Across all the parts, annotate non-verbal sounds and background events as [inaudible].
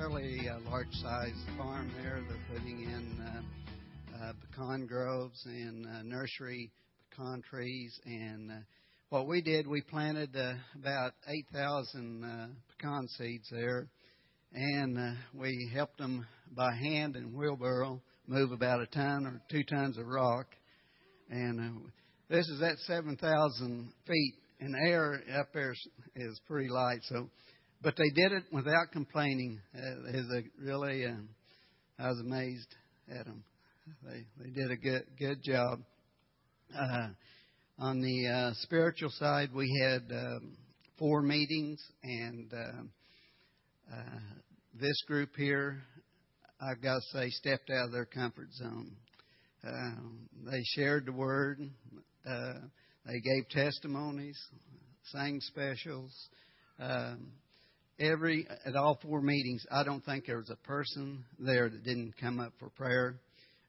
fairly uh, large-sized farm there. They're putting in uh, uh, pecan groves and uh, nursery pecan trees. And uh, what we did, we planted uh, about 8,000 uh, pecan seeds there, and uh, we helped them by hand and wheelbarrow move about a ton or two tons of rock. And uh, this is at 7,000 feet, and air up there is pretty light. So, but they did it without complaining. Uh, is a really, uh, I was amazed at them. They they did a good good job. Uh, on the uh, spiritual side, we had um, four meetings, and uh, uh, this group here, I've got to say, stepped out of their comfort zone. Um, they shared the word. Uh, they gave testimonies, sang specials. Um, every at all four meetings, I don't think there was a person there that didn't come up for prayer.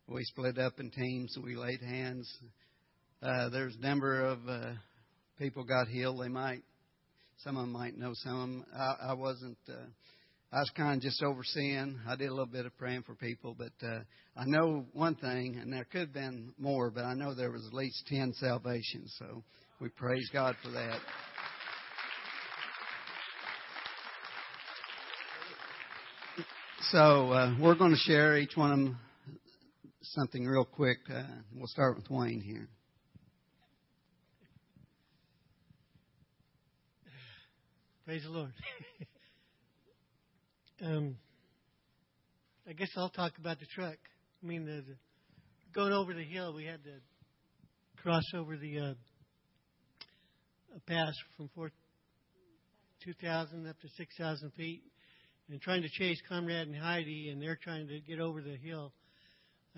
We split up in teams. We laid hands. Uh, there's a number of uh, people got healed. They might, some of them might know some of them. I, I wasn't. Uh, I was kind of just overseeing. I did a little bit of praying for people, but uh, I know one thing, and there could have been more, but I know there was at least ten salvations. So we praise God for that. So uh, we're going to share each one of them something real quick. Uh, we'll start with Wayne here. Praise the Lord. [laughs] um, I guess I'll talk about the truck. I mean, the, the going over the hill, we had to cross over the uh, pass from four, 2,000 up to 6,000 feet, and trying to chase Conrad and Heidi, and they're trying to get over the hill.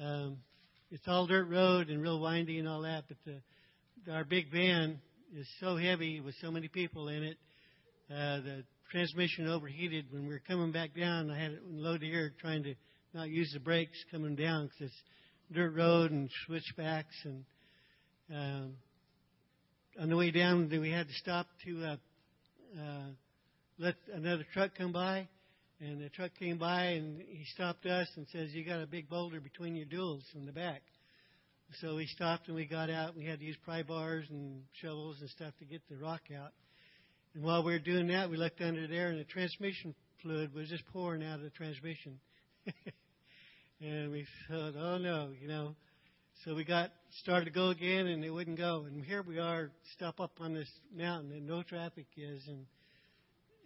Um, it's all dirt road and real windy and all that, but the, our big van is so heavy with so many people in it. Uh, the transmission overheated when we were coming back down. I had it in low gear, trying to not use the brakes coming down because it's dirt road and switchbacks. And um, on the way down, we had to stop to uh, uh, let another truck come by. And the truck came by and he stopped us and says, "You got a big boulder between your duals in the back." So we stopped and we got out. We had to use pry bars and shovels and stuff to get the rock out. And while we were doing that, we looked under there and the transmission fluid was just pouring out of the transmission. [laughs] and we thought, "Oh no," you know. So we got started to go again, and it wouldn't go. And here we are, stop up on this mountain, and no traffic is, and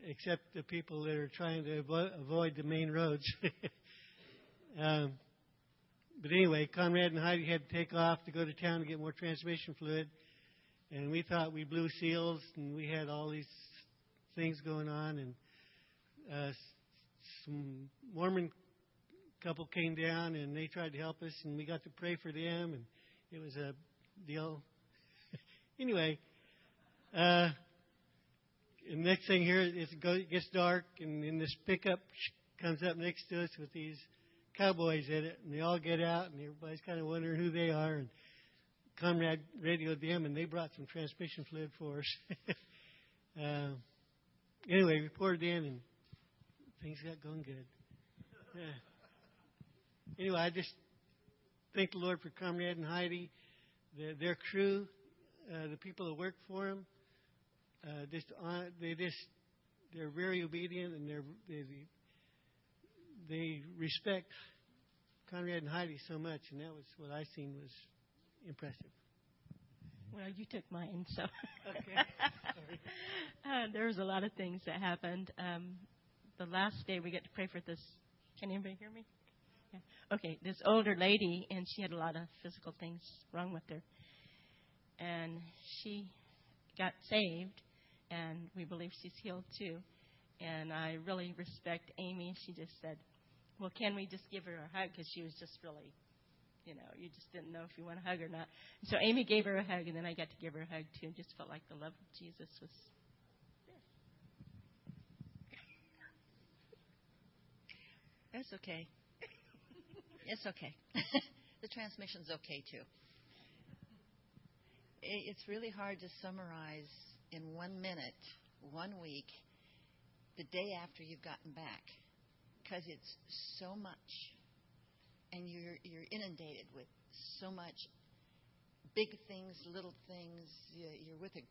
except the people that are trying to avo- avoid the main roads. [laughs] um, but anyway, Conrad and Heidi had to take off to go to town to get more transmission fluid, and we thought we blew seals, and we had all these things going on, and uh, some Mormon couple came down and they tried to help us, and we got to pray for them, and it was a deal. [laughs] anyway, uh, and next thing here, it gets dark, and then this pickup comes up next to us with these cowboys in it, and they all get out, and everybody's kind of wondering who they are. And Conrad radioed them, and they brought some transmission fluid for us. uh, [laughs] anyway, we poured in, and things got going good. Yeah. Anyway, I just thank the Lord for Conrad and Heidi, their, their crew, uh, the people that work for them uh, just uh, they just they're very obedient and they're they, they respect Conrad and Heidi so much, and that was what I seen was impressive. Well, you took mine, so okay. [laughs] uh, there was a lot of things that happened. Um, the last day we get to pray for this. Can anybody hear me? Yeah. Okay, this older lady, and she had a lot of physical things wrong with her, and she got saved and we believe she's healed too. And I really respect Amy. She just said, "Well, can we just give her a hug?" Because she was just really, you know, you just didn't know if you want a hug or not. So Amy gave her a hug, and then I got to give her a hug too, and just felt like the love of Jesus was there. It's okay. it's okay. [laughs] the transmission's okay too. It's really hard to summarize in one minute, one week, the day after you've gotten back. because it's so much, and you're you're inundated with so much big things, little things. You're with a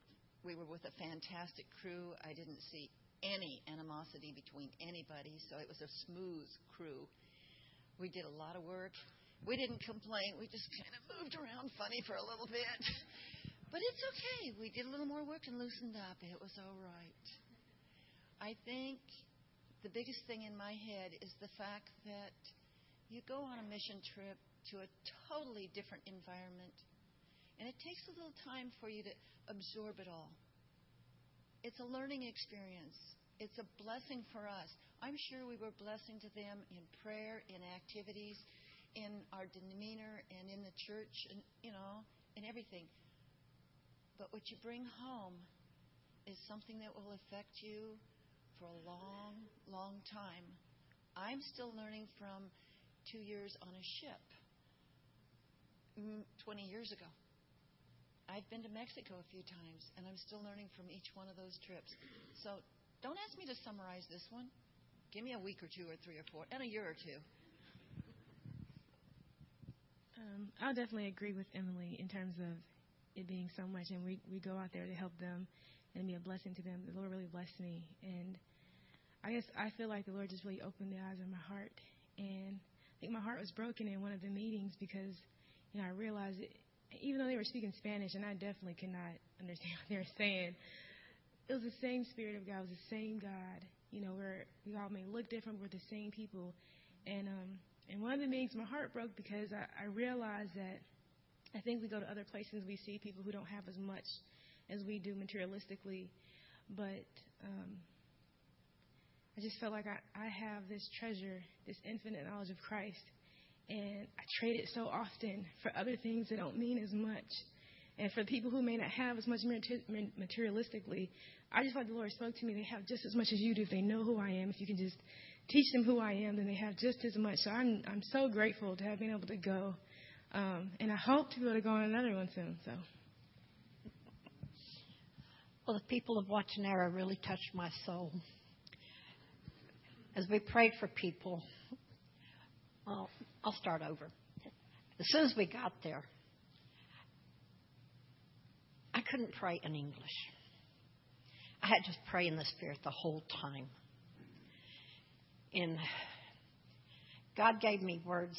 we were with a fantastic crew. I didn't see any animosity between anybody, so it was a smooth crew. We did a lot of work. We didn't complain. We just kind of moved around funny for a little bit. But it's okay. We did a little more work and loosened up. It was all right. I think the biggest thing in my head is the fact that you go on a mission trip to a totally different environment, and it takes a little time for you to absorb it all. It's a learning experience. It's a blessing for us. I'm sure we were blessing to them in prayer, in activities, in our demeanor, and in the church, and you know, in everything. But what you bring home is something that will affect you for a long, long time. I'm still learning from two years on a ship mm, 20 years ago. I've been to Mexico a few times, and I'm still learning from each one of those trips. So don't ask me to summarize this one. Give me a week or two or three or four, and a year or two. Um, I'll definitely agree with Emily in terms of it being so much, and we we go out there to help them and be a blessing to them. The Lord really blessed me, and I guess I feel like the Lord just really opened the eyes of my heart, and I think my heart was broken in one of the meetings because you know I realized it, even though they were speaking Spanish, and I definitely could not understand [laughs] what they were saying. It was the same Spirit of God. It was the same God. You know, where we all may look different, we're the same people. And um, and one of the meetings, my heart broke because I, I realized that I think we go to other places, we see people who don't have as much as we do materialistically, but um, I just felt like I, I have this treasure, this infinite knowledge of Christ, and I trade it so often for other things that don't mean as much. And for people who may not have as much materialistically, I just like the Lord spoke to me. They have just as much as you do if they know who I am. If you can just teach them who I am, then they have just as much. So I'm I'm so grateful to have been able to go, um, and I hope to be able to go on another one soon. So. Well, the people of Huachinera really touched my soul. As we prayed for people, well, I'll start over. As soon as we got there, I couldn't pray in English. I had to pray in the Spirit the whole time. And God gave me words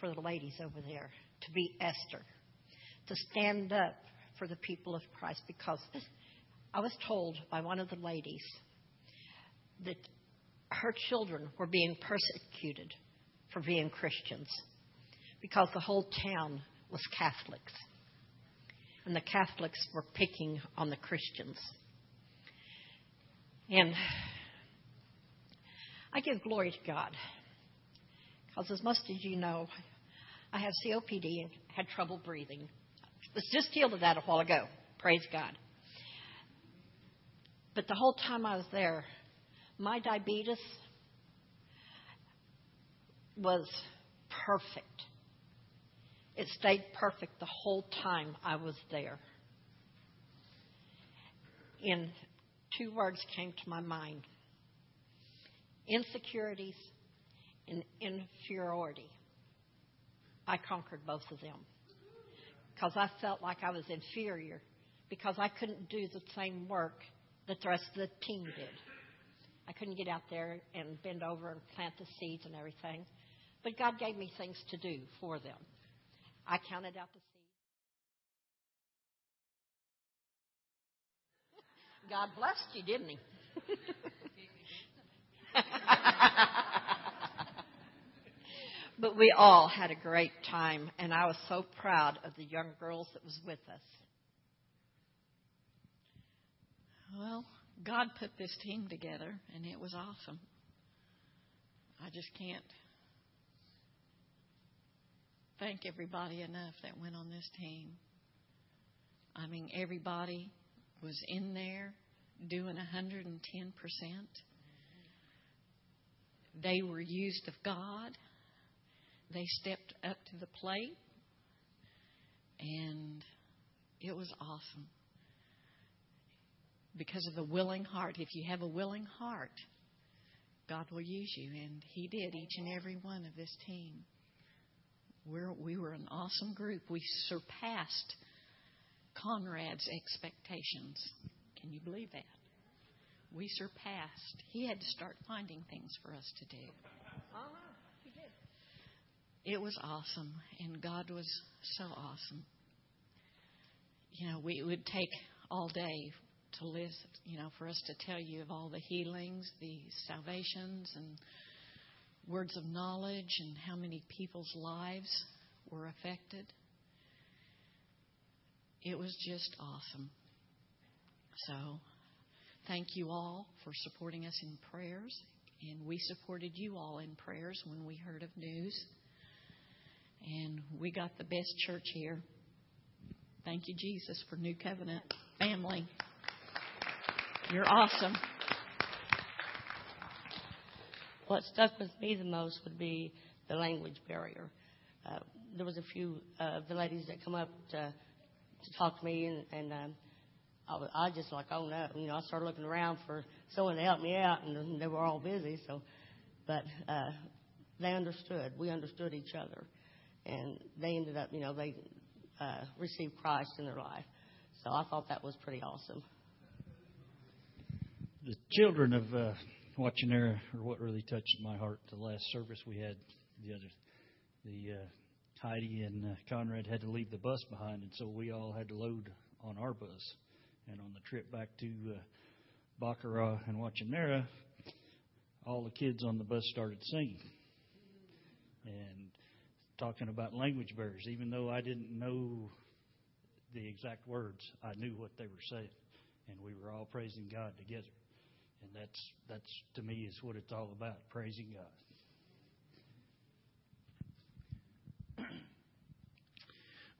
for the ladies over there to be Esther, to stand up for the people of Christ because I was told by one of the ladies that her children were being persecuted for being Christians because the whole town was Catholics. And the Catholics were picking on the Christians. And I give glory to God. Because as most of you know, I have COPD and had trouble breathing. I was just healed of that a while ago. Praise God. But the whole time I was there, my diabetes was perfect. It stayed perfect the whole time I was there. And two words came to my mind insecurities and inferiority. I conquered both of them because I felt like I was inferior because I couldn't do the same work that the rest of the team did. I couldn't get out there and bend over and plant the seeds and everything. But God gave me things to do for them. I counted out the seeds. God blessed you, didn't He? [laughs] but we all had a great time, and I was so proud of the young girls that was with us. Well, God put this team together, and it was awesome. I just can't thank everybody enough that went on this team. I mean, everybody was in there doing 110%. They were used of God. They stepped up to the plate. And it was awesome. Because of the willing heart. If you have a willing heart, God will use you, and He did each and every one of this team. We're, we were an awesome group. We surpassed Conrad's expectations. Can you believe that? We surpassed. He had to start finding things for us to do. Uh-huh. It was awesome, and God was so awesome. You know, we, it would take all day to list, you know, for us to tell you of all the healings, the salvations, and words of knowledge, and how many people's lives were affected. It was just awesome. So, thank you all for supporting us in prayers. And we supported you all in prayers when we heard of news. And we got the best church here. Thank you, Jesus, for New Covenant family. You're awesome. What stuck with me the most would be the language barrier. Uh, there was a few of uh, the ladies that come up to, to talk to me, and, and um, I, was, I just like, oh no, you know, I started looking around for someone to help me out, and they were all busy. So, but uh, they understood. We understood each other, and they ended up, you know, they uh, received Christ in their life. So I thought that was pretty awesome the children of uh, Huachinera are what really touched my heart. The last service we had, the other, the uh, Heidi and uh, Conrad had to leave the bus behind, and so we all had to load on our bus. And on the trip back to uh, Bacerac and Huachinera, all the kids on the bus started singing and talking about language barriers. Even though I didn't know the exact words, I knew what they were saying, and we were all praising God together. And that's that's to me is what it's all about, praising God.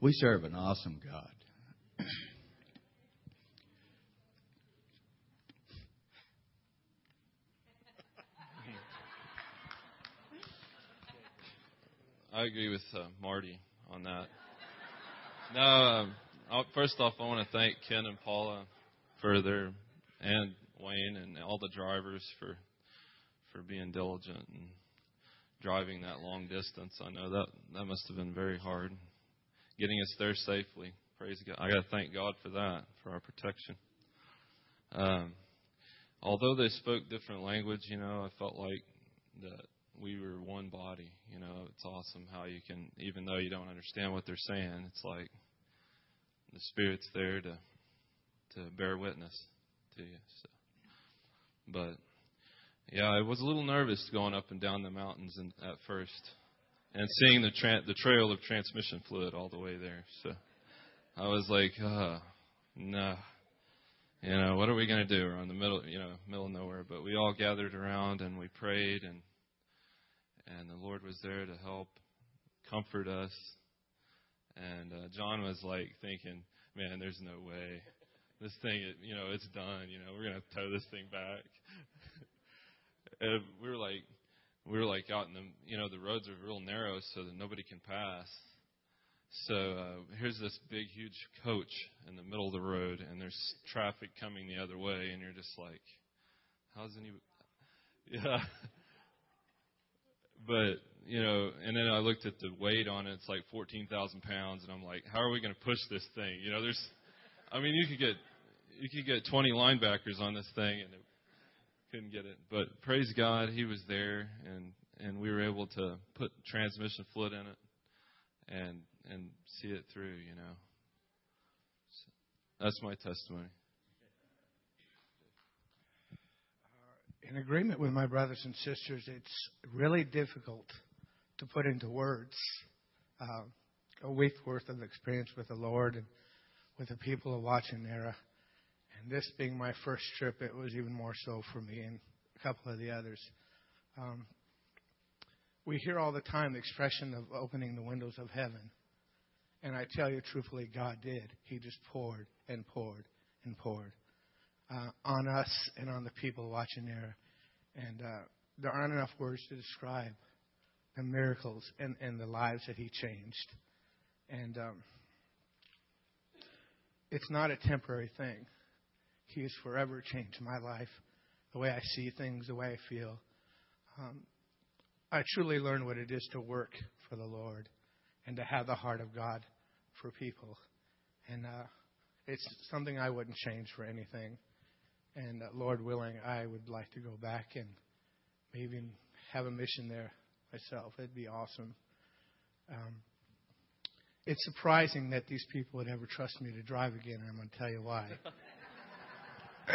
We serve an awesome God. I agree with uh, Marty on that. No, um, first off, I want to thank Ken and Paula for their and Wayne and all the drivers for for being diligent and driving that long distance. I know that that must have been very hard, getting us there safely. Praise God! I got to thank God for that, for our protection. Um, although they spoke different language, you know, I felt like that we were one body. You know, it's awesome how you can, even though you don't understand what they're saying, it's like the Spirit's there to to bear witness to you. So. But yeah, I was a little nervous going up and down the mountains and, at first, and seeing the tra- the trail of transmission fluid all the way there. So I was like, uh, nah, you know, what are we to do? We're in the middle, you know, middle of nowhere. But we all gathered around and we prayed, and and the Lord was there to help comfort us. And uh, John was like thinking, man, there's no way this thing, you know, it's done. You know, we're gonna tow this thing back. [laughs] and we were like, we were like out in the, you know, the roads are real narrow so that nobody can pass. So uh, here's this big, huge coach in the middle of the road, and there's traffic coming the other way, and you're just like, how's any? [laughs] Yeah. But you know, and then I looked at the weight on it; it's like 14,000 pounds, and I'm like, how are we going to push this thing? You know, there's I mean, you could get you could get 20 linebackers on this thing and it couldn't get it. But praise God, He was there, and and we were able to put transmission fluid in it and and see it through. You know, so that's my testimony. In agreement with my brothers and sisters, it's really difficult to put into words uh, a week's worth of experience with the Lord and with the people of Huachinera. And this being my first trip, it was even more so for me and a couple of the others. Um, we hear all the time the expression of opening the windows of heaven. And I tell you truthfully, God did. He just poured and poured and poured uh, on us and on the people Huachinera. And uh, there aren't enough words to describe the miracles and, and the lives that He changed. And um, it's not a temporary thing. He has forever changed my life, the way I see things, the way I feel. um, I truly learned what it is to work for the Lord and to have the heart of God for people. And uh, it's something I wouldn't change for anything. And uh, Lord willing, I would like to go back and maybe have a mission there myself. It'd be awesome. Um, it's surprising that these people would ever trust me to drive again, and I'm going to tell you why. [laughs] [laughs]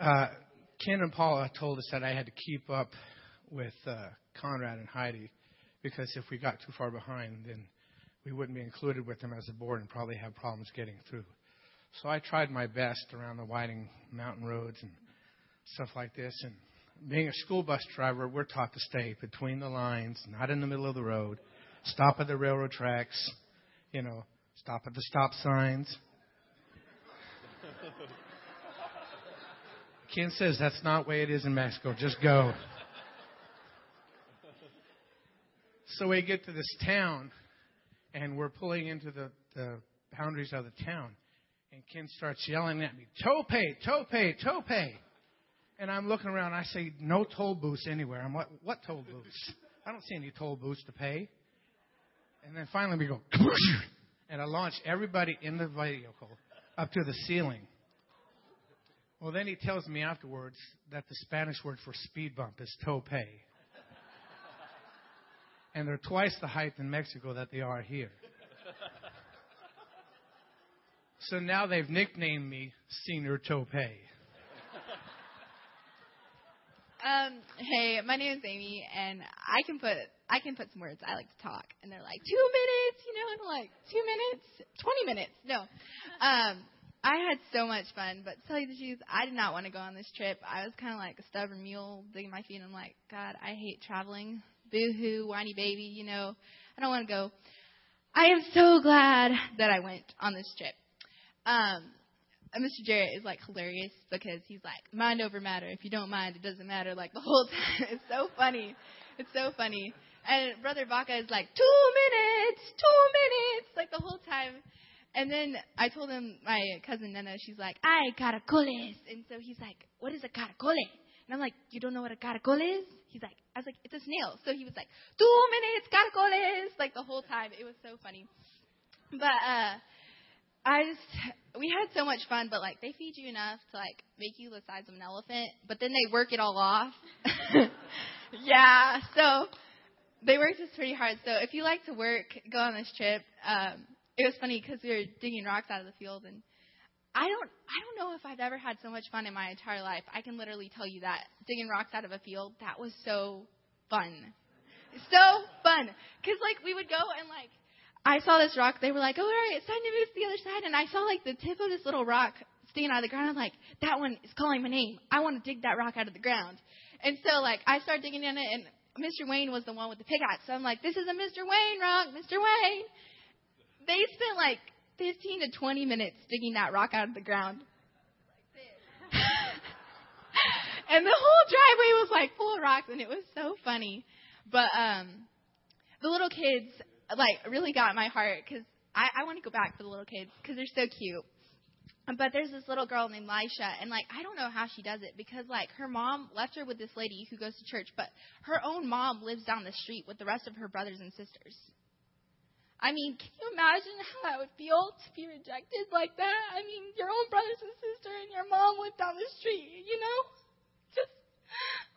uh, Ken and Paula told us that I had to keep up with uh, Conrad and Heidi because if we got too far behind, then we wouldn't be included with them as a board and probably have problems getting through. So I tried my best around the winding mountain roads and stuff like this. And being a school bus driver, we're taught to stay between the lines, not in the middle of the road, stop at the railroad tracks, you know, stop at the stop signs. [laughs] Ken says that's not the way it is in Mexico. Just go. So we get to this town, and we're pulling into the, the boundaries of the town. And Ken starts yelling at me, Tope, Tope, Tope. And I'm looking around. I say, no toll booths anywhere. I'm like, what toll booths? I don't see any toll booths to pay. And then finally we go, [laughs] and I launch everybody in the vehicle up to the ceiling. Well, then he tells me afterwards that the Spanish word for speed bump is tope. and they're twice the height in Mexico that they are here. So now they've nicknamed me Senior Tope. Um, hey, my name is Amy, and I can put I can put some words. I like to talk, and they're like two minutes, you know, and I'm like two minutes, twenty minutes. No, um, I had so much fun, but to tell you the truth, I did not want to go on this trip. I was kind of like a stubborn mule, digging my feet. And I'm like, God, I hate traveling. Boo hoo, whiny baby, you know, I don't want to go. I am so glad that I went on this trip. Um, Mr. Jarrett is like hilarious because he's like mind over matter. If you don't mind, it doesn't matter. Like the whole [laughs] time, it's so funny. It's so funny. And Brother Baca is like two minutes, two minutes, like the whole time. And then I told him, my cousin Nana, she's like, ay, caracoles. And so he's like, what is a caracole? And I'm like, you don't know what a caracole is? He's like, I was like, it's a snail. So he was like, two minutes, caracoles, like the whole time. It was so funny. But, uh, I just, we had so much fun, but like, they feed you enough to like make you the size of an elephant, but then they work it all off. [laughs] yeah, so they worked us pretty hard. So if you like to work, go on this trip. Um, it was funny because we were digging rocks out of the field, and I don't I don't know if I've ever had so much fun in my entire life. I can literally tell you that digging rocks out of a field that was so fun, so fun. Because like we would go and like I saw this rock. They were like, "Oh, all right, it's time to move to the other side," and I saw like the tip of this little rock sticking out of the ground. I'm like, "That one is calling my name. I want to dig that rock out of the ground." And so like I started digging in it, and Mr. Wayne was the one with the pickaxe. So I'm like, "This is a Mr. Wayne rock, Mr. Wayne." they spent like 15 to 20 minutes digging that rock out of the ground. [laughs] and the whole driveway was like full of rocks and it was so funny. But um the little kids like really got my heart cuz I I want to go back for the little kids cuz they're so cute. But there's this little girl named Lisha, and like I don't know how she does it because like her mom left her with this lady who goes to church, but her own mom lives down the street with the rest of her brothers and sisters. I mean, can you imagine how that would feel to be rejected like that? I mean, your own brothers and sister and your mom live down the street, you know? Just,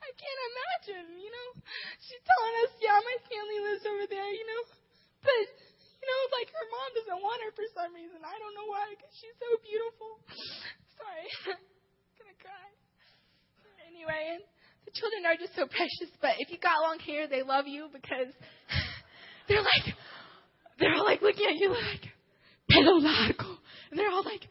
I can't imagine, you know? She's telling us, yeah, my family lives over there, you know? But, you know, like her mom doesn't want her for some reason. I don't know why, because she's so beautiful. [laughs] Sorry. I'm [laughs] gonna cry. Anyway, and the children are just so precious, but if you got long hair, they love you because [laughs] they're like, they're all like looking at you like, pelo largo. And they're all like,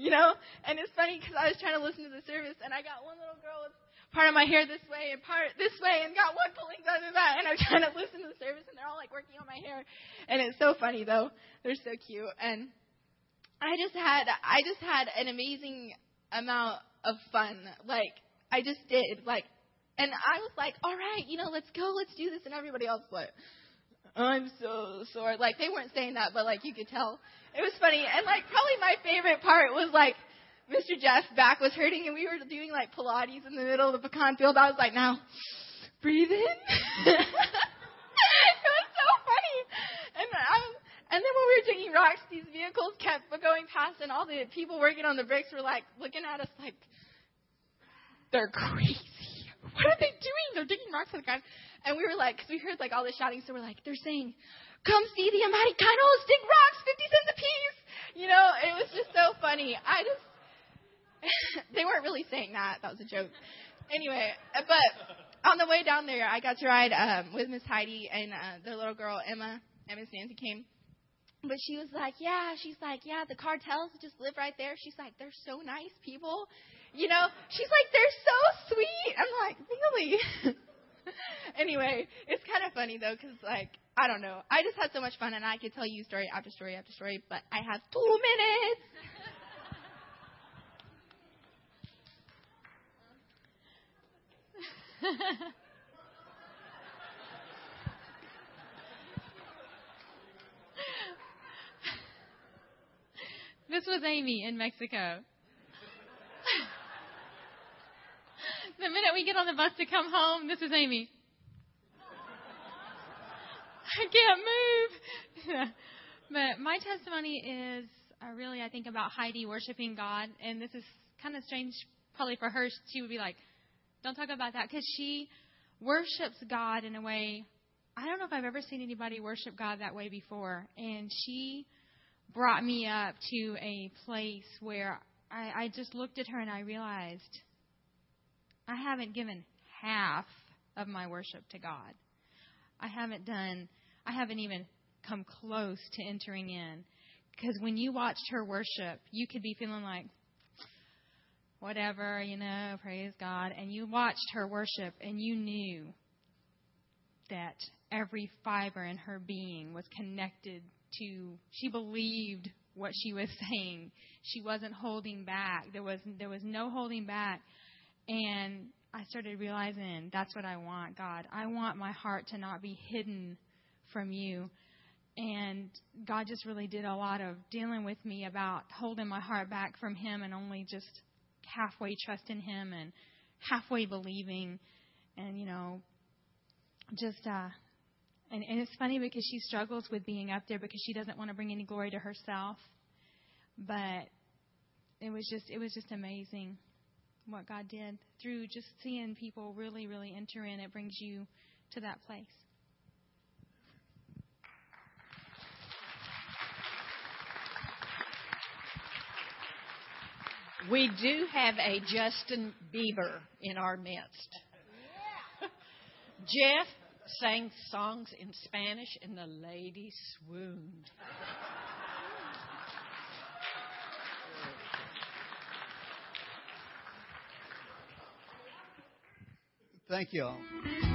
you know? And it's funny because I was trying to listen to the service and I got one little girl with part of my hair this way and part this way and got one pulling down to that and I'm trying to listen to the service and they're all like working on my hair. And it's so funny though. They're so cute. And I just had, I just had an amazing amount of fun. Like, I just did. Like, and I was like, all right, you know, let's go, let's do this. And everybody else was like, I'm so sore. Like they weren't saying that, but like you could tell. It was funny. And like probably my favorite part was like Mr. Jeff's back was hurting, and we were doing like Pilates in the middle of the pecan field. I was like, now, breathe in. [laughs] it was so funny. And and then when we were taking rocks, these vehicles kept going past, and all the people working on the bricks were like looking at us like, they're crazy. What are they doing? They're digging rocks at the ground. And we were like, because we heard like all the shouting, so we're like, they're saying, come see the Americanos dig rocks, 50 cents a piece. You know, it was just so funny. I just, [laughs] they weren't really saying that. That was a joke. Anyway, but on the way down there, I got to ride um, with Miss Heidi and uh, their little girl Emma. And Miss Nancy came. But she was like, yeah, she's like, yeah, the cartels just live right there. She's like, they're so nice people. You know, she's like, they're so sweet. I'm like, really? [laughs] anyway, it's kind of funny though, because like I don't know, I just had so much fun, and I could tell you story after story after story, but I have two minutes. [laughs] this was Amy in Mexico. [laughs] the minute we get on the bus to come home, this is Amy. [laughs] I can't move. but my testimony is uh, really, I think, about Heidi worshiping God. And this is kind of strange, probably for her. She would be like, don't talk about that. Because she worships God in a way, I don't know if I've ever seen anybody worship God that way before. And she brought me up to a place where I, I just looked at her and I realized I haven't given half of my worship to God. I haven't done, I haven't even come close to entering in. Because when you watched her worship, you could be feeling like, whatever, you know, praise God. And you watched her worship and you knew that every fiber in her being was connected to, she believed what she was [laughs] saying. She wasn't holding back. There was, there was no holding back. And I started realizing that's what I want, God. I want my heart to not be hidden from you. And God just really did a lot of dealing with me about holding my heart back from Him and only just halfway trusting Him and halfway believing. And, you know, just, uh, and, and it's funny because she struggles with being up there because she doesn't want to bring any glory to herself. But it was just, it was just amazing what God did through just seeing people really, really enter in. It brings you to that place. We do have a Justin Bieber in our midst. [laughs] Jeff sang songs in Spanish, and the lady swooned. Thank you all.